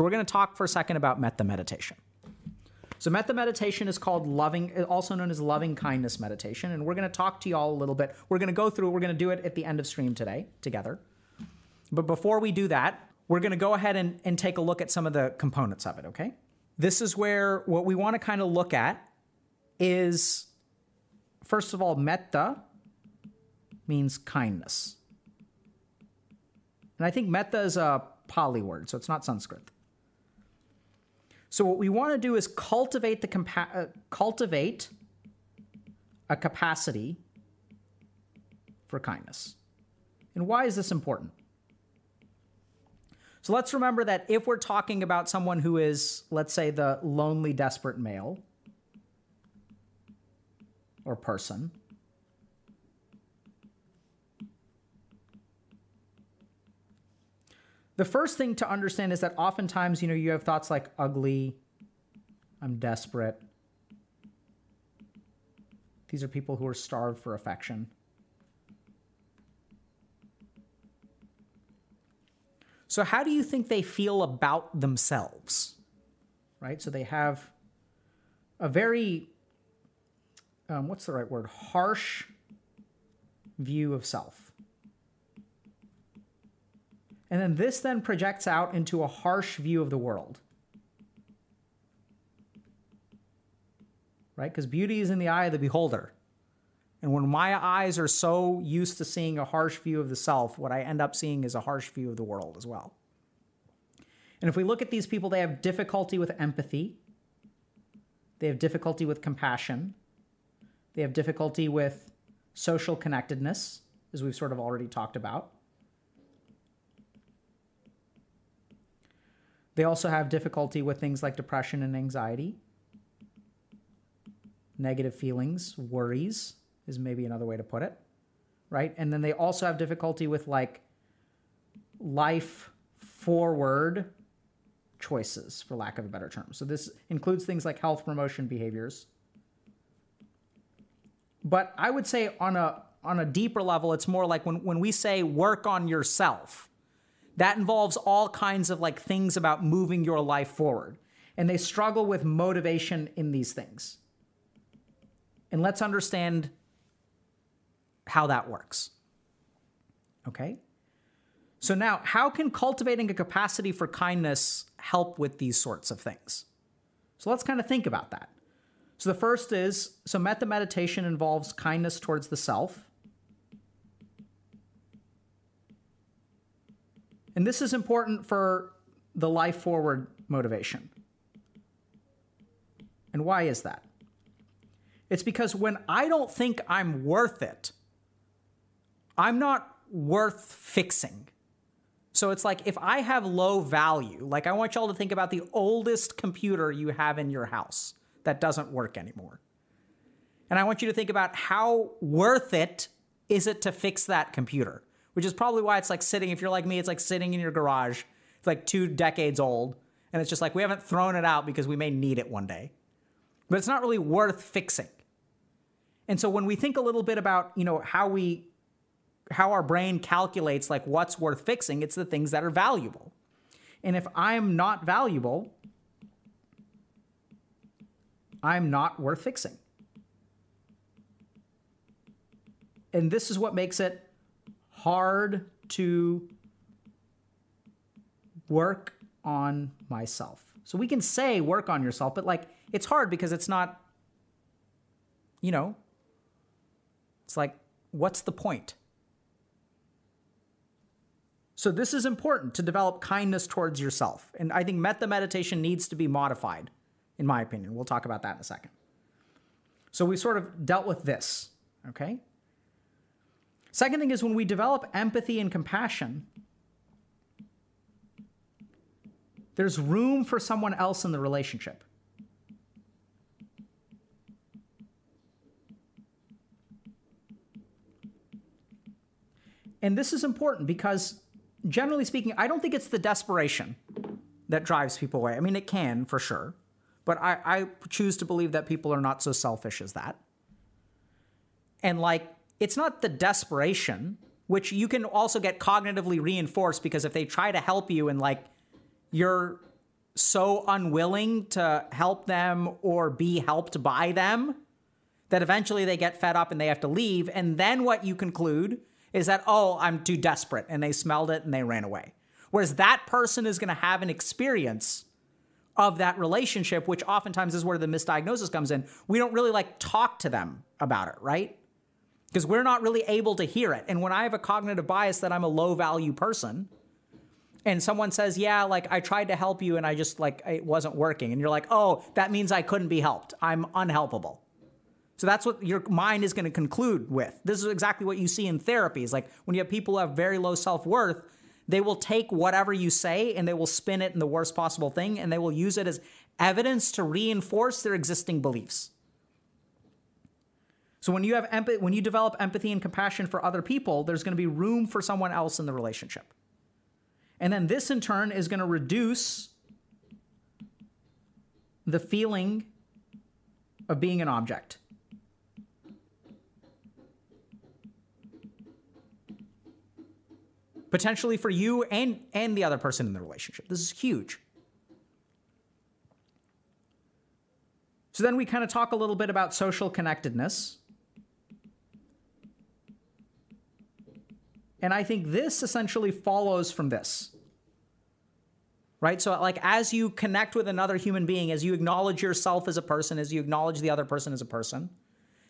So we're going to talk for a second about metta meditation. So metta meditation is called loving, also known as loving kindness meditation, and we're going to talk to you all a little bit. We're going to go through. We're going to do it at the end of stream today together. But before we do that, we're going to go ahead and, and take a look at some of the components of it. Okay, this is where what we want to kind of look at is first of all, metta means kindness, and I think metta is a Pali word, so it's not Sanskrit. So what we want to do is cultivate the compa- uh, cultivate a capacity for kindness. And why is this important? So let's remember that if we're talking about someone who is, let's say, the lonely, desperate male or person, the first thing to understand is that oftentimes, you know, you have thoughts like ugly, I'm desperate. These are people who are starved for affection. So, how do you think they feel about themselves? Right? So, they have a very, um, what's the right word? Harsh view of self. And then this then projects out into a harsh view of the world. Right? Because beauty is in the eye of the beholder. And when my eyes are so used to seeing a harsh view of the self, what I end up seeing is a harsh view of the world as well. And if we look at these people, they have difficulty with empathy, they have difficulty with compassion, they have difficulty with social connectedness, as we've sort of already talked about. They also have difficulty with things like depression and anxiety, negative feelings, worries is maybe another way to put it, right? And then they also have difficulty with like life forward choices, for lack of a better term. So this includes things like health promotion behaviors. But I would say on a on a deeper level, it's more like when, when we say work on yourself, that involves all kinds of like things about moving your life forward. And they struggle with motivation in these things. And let's understand how that works. Okay? So now, how can cultivating a capacity for kindness help with these sorts of things? So let's kind of think about that. So the first is so metta meditation involves kindness towards the self. And this is important for the life forward motivation. And why is that? It's because when I don't think I'm worth it, I'm not worth fixing. So it's like if I have low value, like I want y'all to think about the oldest computer you have in your house that doesn't work anymore. And I want you to think about how worth it is it to fix that computer, which is probably why it's like sitting, if you're like me, it's like sitting in your garage. It's like two decades old. And it's just like we haven't thrown it out because we may need it one day. but it's not really worth fixing. And so when we think a little bit about, you know, how we how our brain calculates like what's worth fixing, it's the things that are valuable. And if I'm not valuable, I'm not worth fixing. And this is what makes it hard to work on myself. So we can say work on yourself, but like it's hard because it's not, you know, it's like, what's the point? So this is important to develop kindness towards yourself. And I think metta meditation needs to be modified, in my opinion. We'll talk about that in a second. So we sort of dealt with this, okay? Second thing is when we develop empathy and compassion, there's room for someone else in the relationship. And this is important because, generally speaking, I don't think it's the desperation that drives people away. I mean, it can for sure, but I, I choose to believe that people are not so selfish as that. And like, it's not the desperation, which you can also get cognitively reinforced because if they try to help you and like you're so unwilling to help them or be helped by them that eventually they get fed up and they have to leave. And then what you conclude is that, oh, I'm too desperate. And they smelled it and they ran away. Whereas that person is going to have an experience of that relationship, which oftentimes is where the misdiagnosis comes in. We don't really like talk to them about it, right? Because we're not really able to hear it. And when I have a cognitive bias that I'm a low value person, and someone says, Yeah, like I tried to help you and I just like it wasn't working. And you're like, Oh, that means I couldn't be helped. I'm unhelpable. So that's what your mind is going to conclude with. This is exactly what you see in therapies. Like when you have people who have very low self worth, they will take whatever you say and they will spin it in the worst possible thing and they will use it as evidence to reinforce their existing beliefs. So when you have empathy, when you develop empathy and compassion for other people, there's going to be room for someone else in the relationship. And then this in turn is going to reduce the feeling of being an object. Potentially for you and and the other person in the relationship. This is huge. So then we kind of talk a little bit about social connectedness. And I think this essentially follows from this. Right? So, like, as you connect with another human being, as you acknowledge yourself as a person, as you acknowledge the other person as a person,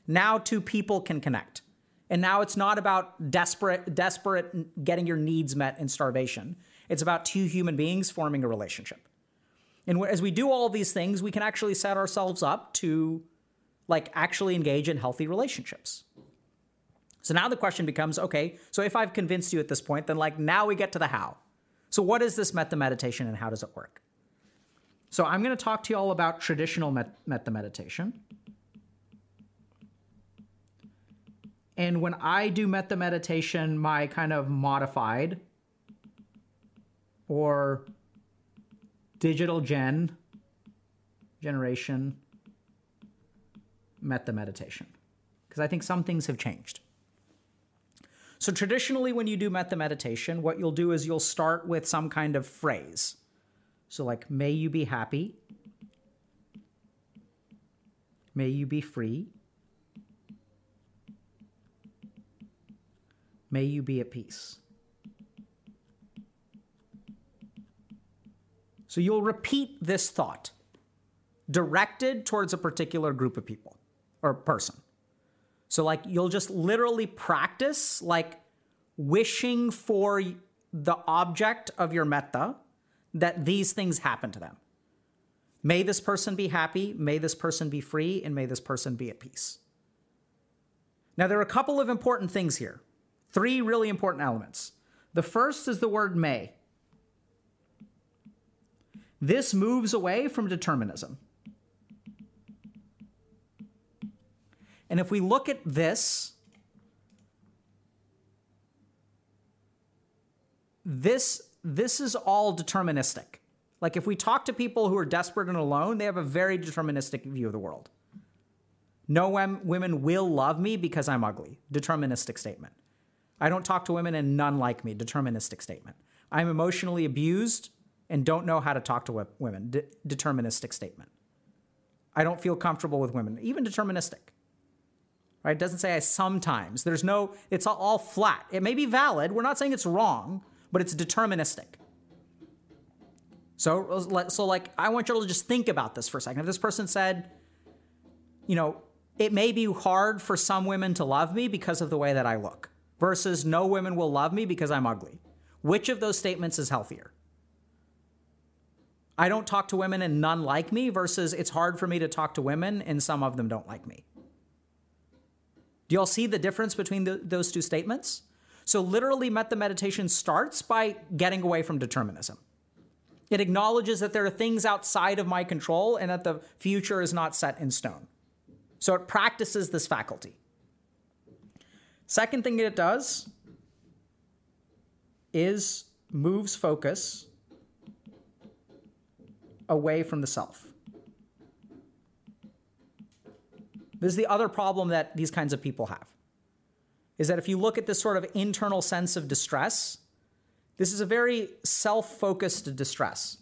now two people can connect. And now it's not about desperate, desperate getting your needs met in starvation. It's about two human beings forming a relationship. And as we do all these things, we can actually set ourselves up to like actually engage in healthy relationships. So now the question becomes okay, so if I've convinced you at this point, then like now we get to the how. So what is this metta meditation and how does it work? So I'm going to talk to you all about traditional met- metta meditation. And when I do metta meditation, my kind of modified or digital gen generation metta meditation because I think some things have changed. So traditionally, when you do metta meditation, what you'll do is you'll start with some kind of phrase. So, like, may you be happy, may you be free, may you be at peace. So, you'll repeat this thought directed towards a particular group of people or person. So like you'll just literally practice like wishing for the object of your metta that these things happen to them. May this person be happy, may this person be free, and may this person be at peace. Now, there are a couple of important things here. Three really important elements. The first is the word may. This moves away from determinism. And if we look at this, this this is all deterministic. Like if we talk to people who are desperate and alone, they have a very deterministic view of the world. No women will love me because I'm ugly. Deterministic statement. I don't talk to women and none like me. Deterministic statement. I'm emotionally abused and don't know how to talk to women. De- deterministic statement. I don't feel comfortable with women. Even deterministic. Right? It doesn't say I sometimes. There's no, it's all, flat. It may be valid. We're not saying it's wrong, but it's deterministic. So, so like, I want you to just think about this for a second. If this person said, you know, it may be hard for some women to love me because of the way that I look, versus no women will love me because I'm ugly. Which of those statements is healthier? I don't talk to women and none like me versus it's hard for me to talk to women and some of them don't like me. Do y'all see the difference between the, those two statements? So, literally, metta meditation starts by getting away from determinism. It acknowledges that there are things outside of my control and that the future is not set in stone. So, it practices this faculty. Second thing that it does is moves focus away from the self. This is the other problem that these kinds of people have. Is that if you look at this sort of internal sense of distress, this is a very self focused distress,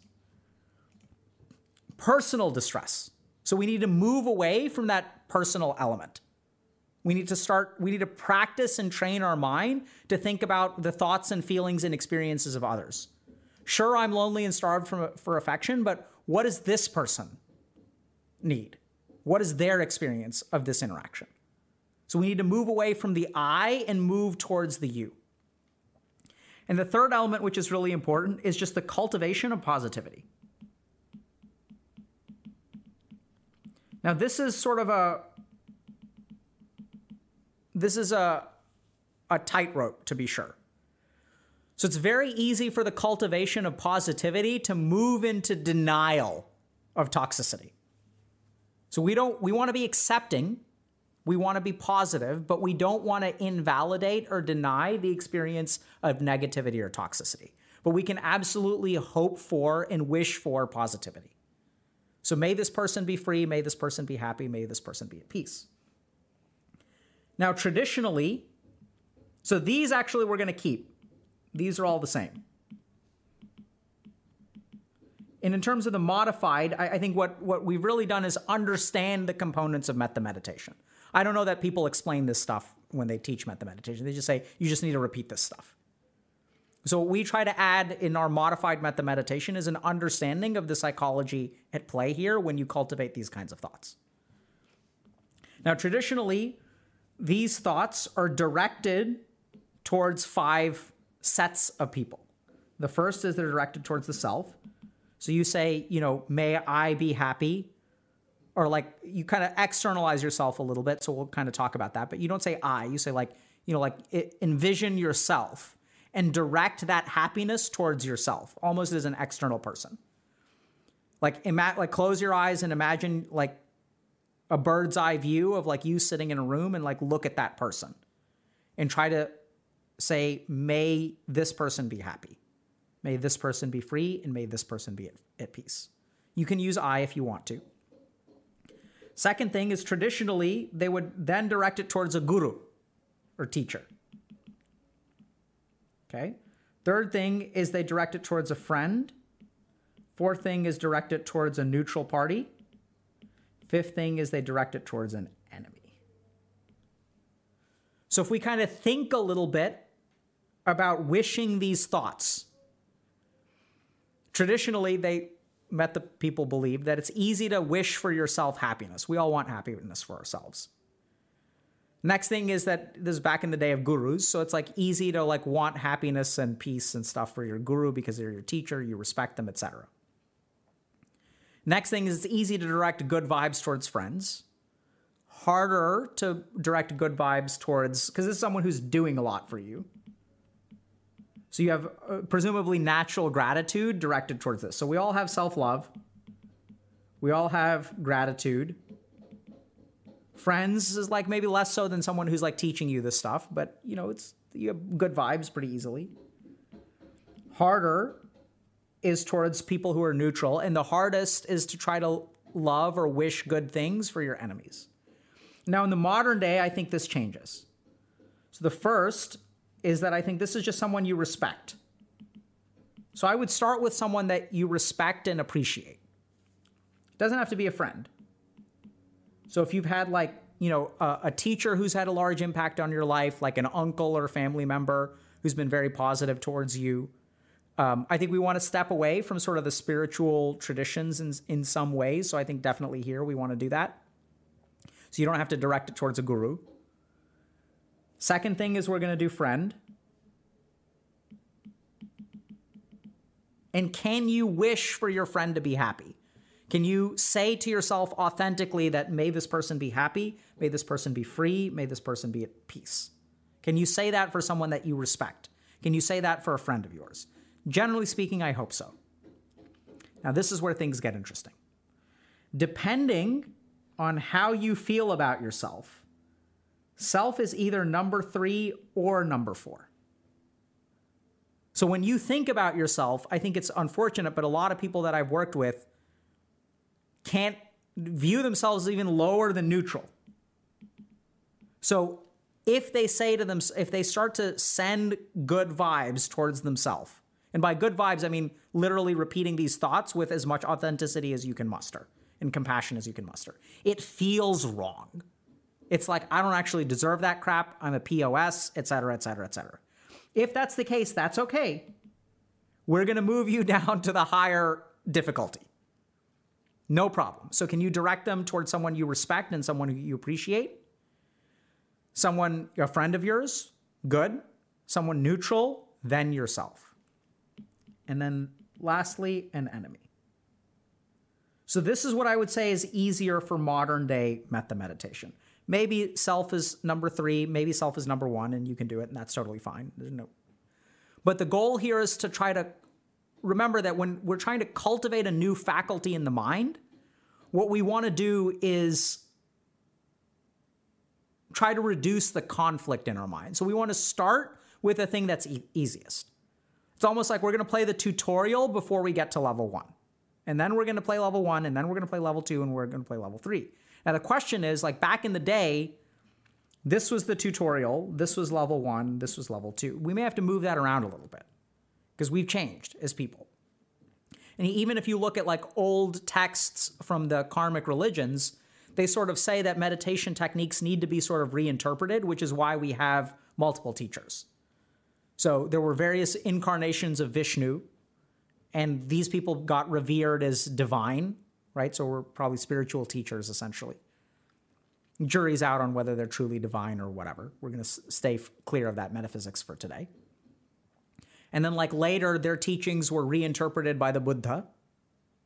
personal distress. So we need to move away from that personal element. We need to start, we need to practice and train our mind to think about the thoughts and feelings and experiences of others. Sure, I'm lonely and starved for, for affection, but what does this person need? What is their experience of this interaction? So we need to move away from the I and move towards the you. And the third element, which is really important, is just the cultivation of positivity. Now, this is sort of a this is a a tightrope to be sure. So it's very easy for the cultivation of positivity to move into denial of toxicity. So we don't we want to be accepting, we want to be positive, but we don't want to invalidate or deny the experience of negativity or toxicity. But we can absolutely hope for and wish for positivity. So may this person be free, may this person be happy, may this person be at peace. Now, traditionally, so these actually we're going to keep. These are all the same. And in terms of the modified, I, I, think what, what we've really done is understand the components of metta meditation. I don't know that people explain this stuff when they teach metta meditation. They just say, you just need to repeat this stuff. So, what we try to add in our modified metta meditation is an understanding of the psychology at play here when you cultivate these kinds of thoughts. Now, traditionally, these thoughts are directed towards five sets of people. The first is they're directed towards the self. So you say, you know, may I be happy? Or like you kind of externalize yourself a little bit. So we'll kind of talk about that. But you don't say I, you say like, you know, like envision yourself and direct that happiness towards yourself, almost as an external person. Like, ima- like close your eyes and imagine like a bird's eye view of like you sitting in a room and like look at that person and try to say, may this person be happy. May this person be free and may this person be at, at peace. You can use I if you want to. Second thing is traditionally, they would then direct it towards a guru or teacher. Okay. Third thing is they direct it towards a friend. Fourth thing is direct it towards a neutral party. Fifth thing is they direct it towards an enemy. So if we kind of think a little bit about wishing these thoughts, traditionally they met the people believe that it's easy to wish for yourself happiness. We all want happiness for ourselves. Next thing is that this is back in the day of gurus, so it's like easy to like want happiness and peace and stuff for your guru because they're your teacher, you respect them, etc. Next thing is it's easy to direct good vibes towards friends. Harder to direct good vibes towards because this is someone who's doing a lot for you. So you have uh, presumably natural gratitude directed towards this. So we all have self-love. We all have gratitude. Friends is like maybe less so than someone who's like teaching you this stuff, but you know, it's you have good vibes pretty easily. Harder is towards people who are neutral, and the hardest is to try to love or wish good things for your enemies. Now, in the modern day, I think this changes. So the first is that I think this is just someone you respect. So I would start with someone that you respect and appreciate. It doesn't have to be a friend. So if you've had like, you know, a, a, teacher who's had a large impact on your life, like an uncle or family member who's been very positive towards you, um, I think we want to step away from sort of the spiritual traditions in, in some ways. So I think definitely here we want to do that. So you don't have to direct it towards a guru. Second thing is we're going to do friend. And can you wish for your friend to be happy? Can you say to yourself authentically that may this person be happy, may this person be free, may this person be at peace? Can you say that for someone that you respect? Can you say that for a friend of yours? Generally speaking, I hope so. Now, this is where things get interesting. Depending on how you feel about yourself, self is either number three or number four. So when you think about yourself, I think it's unfortunate, but a lot of people that I've worked with can't view themselves even lower than neutral. So if they say to them, if they start to send good vibes towards themselves, and by good vibes, I mean literally repeating these thoughts with as much authenticity as you can muster and compassion as you can muster, it feels wrong. It's like, I don't actually deserve that crap. I'm a POS, et cetera, et cetera, et cetera. If that's the case, that's okay. We're going to move you down to the higher difficulty. No problem. So, can you direct them towards someone you respect and someone who you appreciate? Someone, a friend of yours? Good. Someone neutral? Then yourself. And then lastly, an enemy. So, this is what I would say is easier for modern day metta meditation. Maybe self is number three, maybe self is number one, and you can do it, and that's totally fine. There's no. But the goal here is to try to remember that when we're trying to cultivate a new faculty in the mind, what we want to do is try to reduce the conflict in our mind. So we want to start with a thing that's e- easiest. It's almost like we're going to play the tutorial before we get to level one. And then we're going to play level one, and then we're going to play level two, and we're going to play level three. Now, the question is like back in the day, this was the tutorial, this was level one, this was level two. We may have to move that around a little bit because we've changed as people. And even if you look at like old texts from the dharmic religions, they sort of say that meditation techniques need to be sort of reinterpreted, which is why we have multiple teachers. So there were various incarnations of Vishnu, and these people got revered as divine right? So we're probably spiritual teachers essentially. Jury's out on whether they're truly divine or whatever. We're going to stay f- clear of that metaphysics for today. And then, like later, their teachings were reinterpreted by the Buddha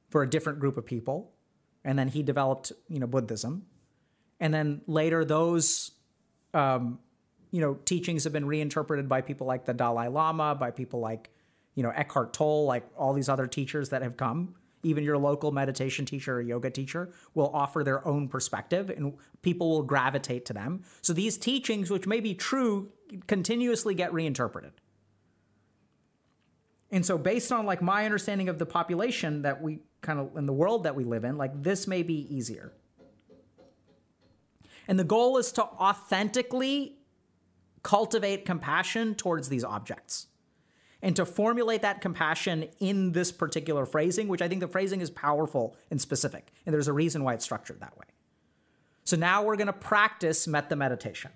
for a different group of people. And then he developed, you know, Buddhism. And then later, those, um, you know, teachings have been reinterpreted by people like the Dalai Lama, by people like, you know, Eckhart Tolle, like all these other teachers that have come even your local meditation teacher or yoga teacher will offer their own perspective and people will gravitate to them. So these teachings, which may be true, continuously get reinterpreted. And so based on like my understanding of the population that we kind of in the world that we live in, like this may be easier. And the goal is to authentically cultivate compassion towards these objects and to formulate that compassion in this particular phrasing, which I think the phrasing is powerful and specific. And there's a reason why it's structured that way. So now we're going to practice metta meditation.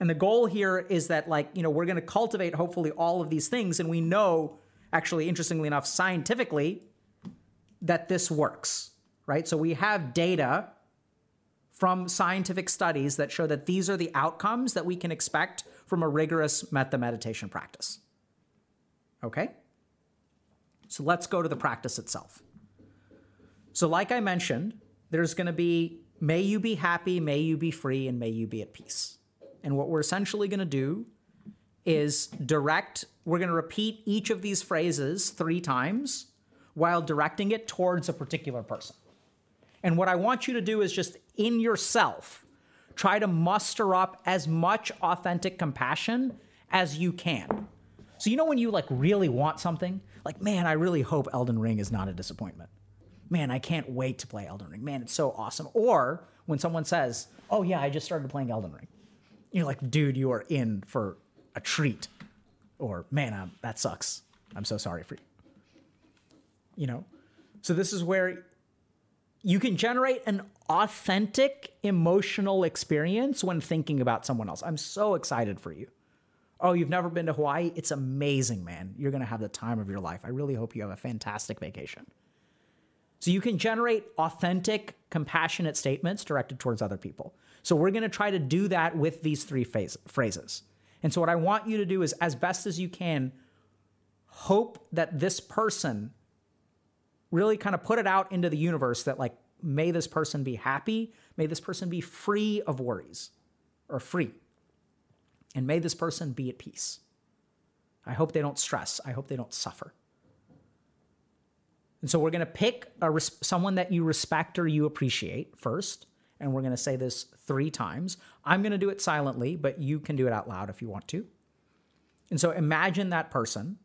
And the goal here is that, like, you know, we're going to cultivate hopefully all of these things. And we know, actually, interestingly enough, scientifically, that this works, right? So we have data from scientific studies that show that these are the outcomes that we can expect from a rigorous metta meditation practice. Okay? So let's go to the practice itself. So, like I mentioned, there's going to be may you be happy, may you be free, and may you be at peace. And what we're essentially going to do is direct, we're going to repeat each of these phrases three times while directing it towards a particular person. And what I want you to do is just in yourself, try to muster up as much authentic compassion as you can. So you know when you like really want something, like man, I really hope Elden Ring is not a disappointment. man, I can't wait to play Elden Ring. Man, it's so awesome. Or when someone says, oh, yeah, I just started playing Elden Ring. You're like, dude, you are in for a treat. Or, man, I'm, that sucks. I'm so sorry for you. You know? So this is where you can generate an authentic emotional experience when thinking about someone else. I'm so excited for you. Oh, you've never been to Hawaii? It's amazing, man. You're going to have the time of your life. I really hope you have a fantastic vacation. So you can generate authentic, compassionate statements directed towards other people. So we're going to try to do that with these three phase, phrases. And so what I want you to do is, as best as you can, hope that this person really kind of put it out into the universe that, like, may this person be happy, may this person be free of worries or free, and may this person be at peace. I hope they don't stress, I hope they don't suffer. And so we're going to pick a, someone that you respect or you appreciate first. And we're going to say this three times. I'm going to do it silently, but you can do it out loud if you want to. And so imagine that person,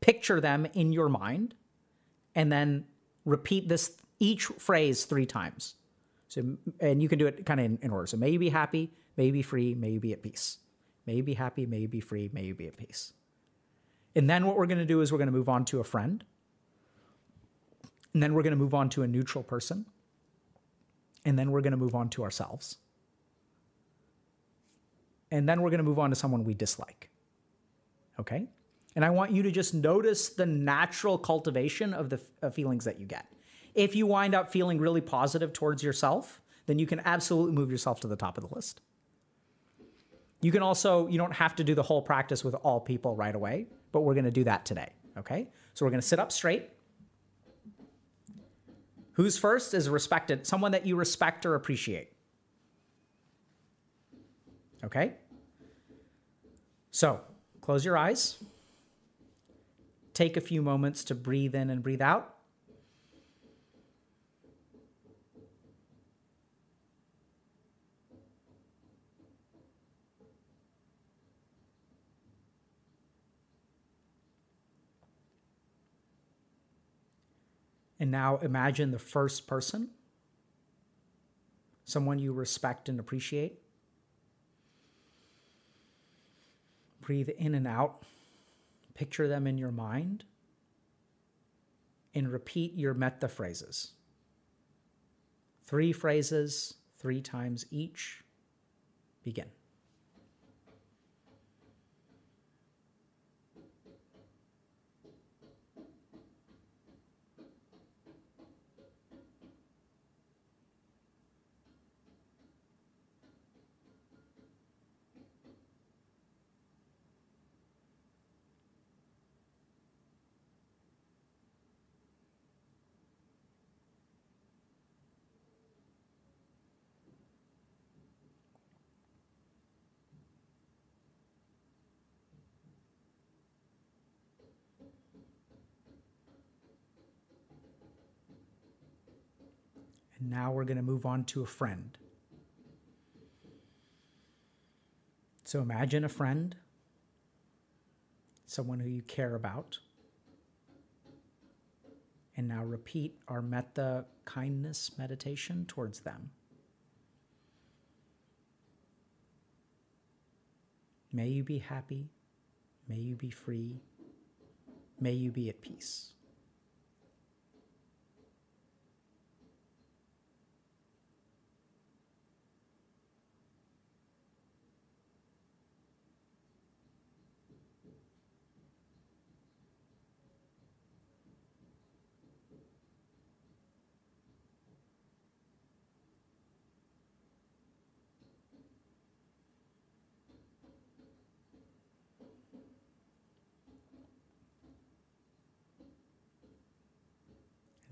picture them in your mind, and then repeat this each phrase three times. So, and you can do it kind of in, in order. So, may you be happy, may you be free, may you be at peace. May be happy, may be free, may be at peace. And then what we're going to do is we're going to move on to a friend. And then we're going to move on to a neutral person. And then we're going to move on to ourselves. And then we're going to move on to someone we dislike. Okay? And I want you to just notice the natural cultivation of the feelings that you get. If you wind up feeling really positive towards yourself, then you can absolutely move yourself to the top of the list. You can also, you don't have to do the whole practice with all people right away, but we're going to do that today. Okay? So we're going to sit up straight. Who's first is respected, someone that you respect or appreciate. Okay? So close your eyes. Take a few moments to breathe in and breathe out. Now imagine the first person, someone you respect and appreciate. Breathe in and out. Picture them in your mind and repeat your metta phrases. Three phrases, three times each. Begin. And now we're going to move on to a friend. So imagine a friend, someone who you care about. And now repeat our metta kindness meditation towards them. May you be happy. May you be free. May you be at peace.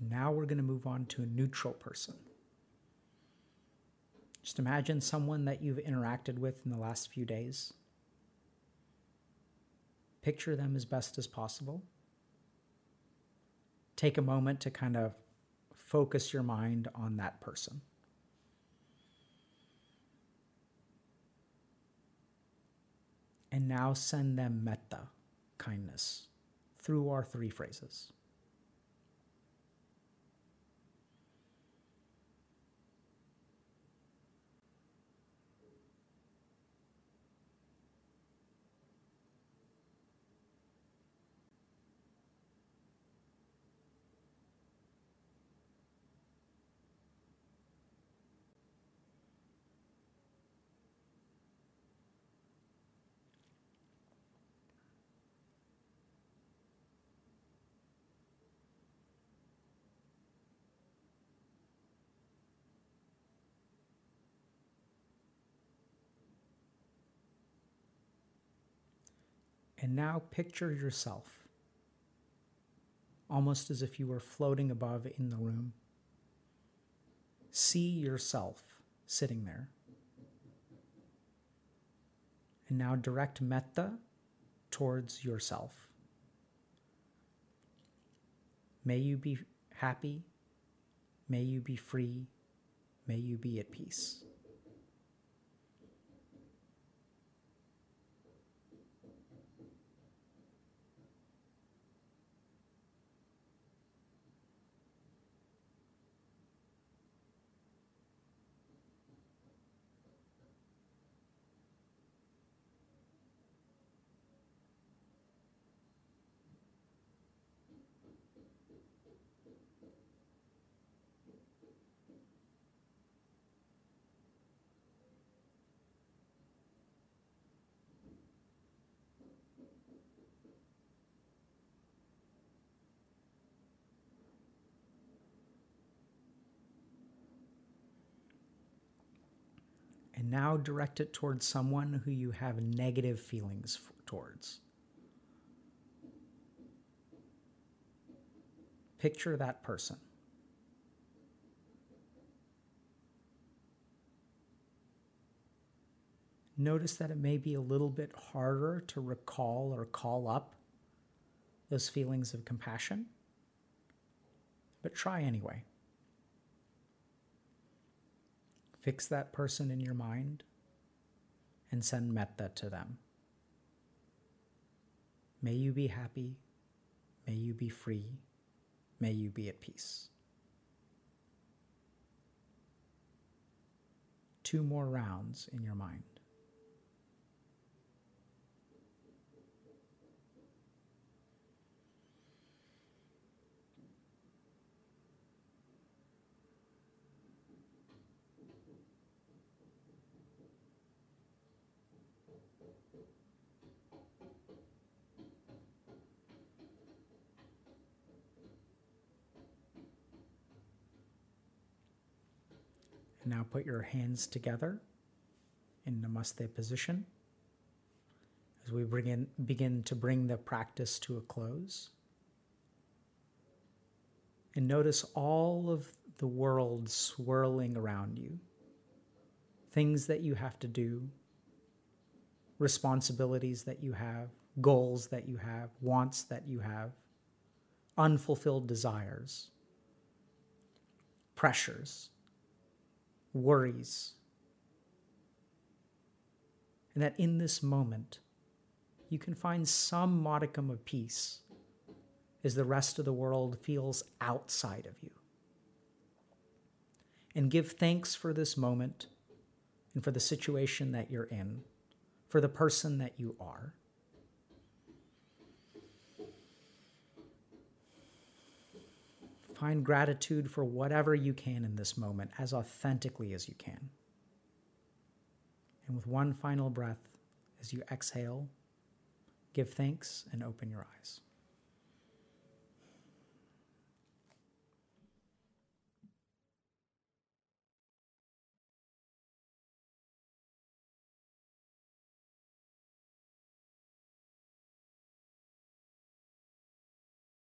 Now we're going to move on to a neutral person. Just imagine someone that you've interacted with in the last few days. Picture them as best as possible. Take a moment to kind of focus your mind on that person. And now send them metta, kindness, through our three phrases. And now picture yourself almost as if you were floating above in the room. See yourself sitting there. And now direct metta towards yourself. May you be happy. May you be free. May you be at peace. Now direct it towards someone who you have negative feelings f- towards. Picture that person. Notice that it may be a little bit harder to recall or call up those feelings of compassion, but try anyway. Fix that person in your mind and send metta to them. May you be happy. May you be free. May you be at peace. Two more rounds in your mind. And now put your hands together in Namaste position as we begin, begin to bring the practice to a close. And notice all of the world swirling around you things that you have to do, responsibilities that you have, goals that you have, wants that you have, unfulfilled desires, pressures worries. And that in this moment, you can find some modicum of peace as the rest of the world feels outside of you. And give thanks for this moment and for the situation that you're in, for the person that you are. Find gratitude for whatever you can in this moment as authentically as you can. And with one final breath, as you exhale, give thanks and open your eyes.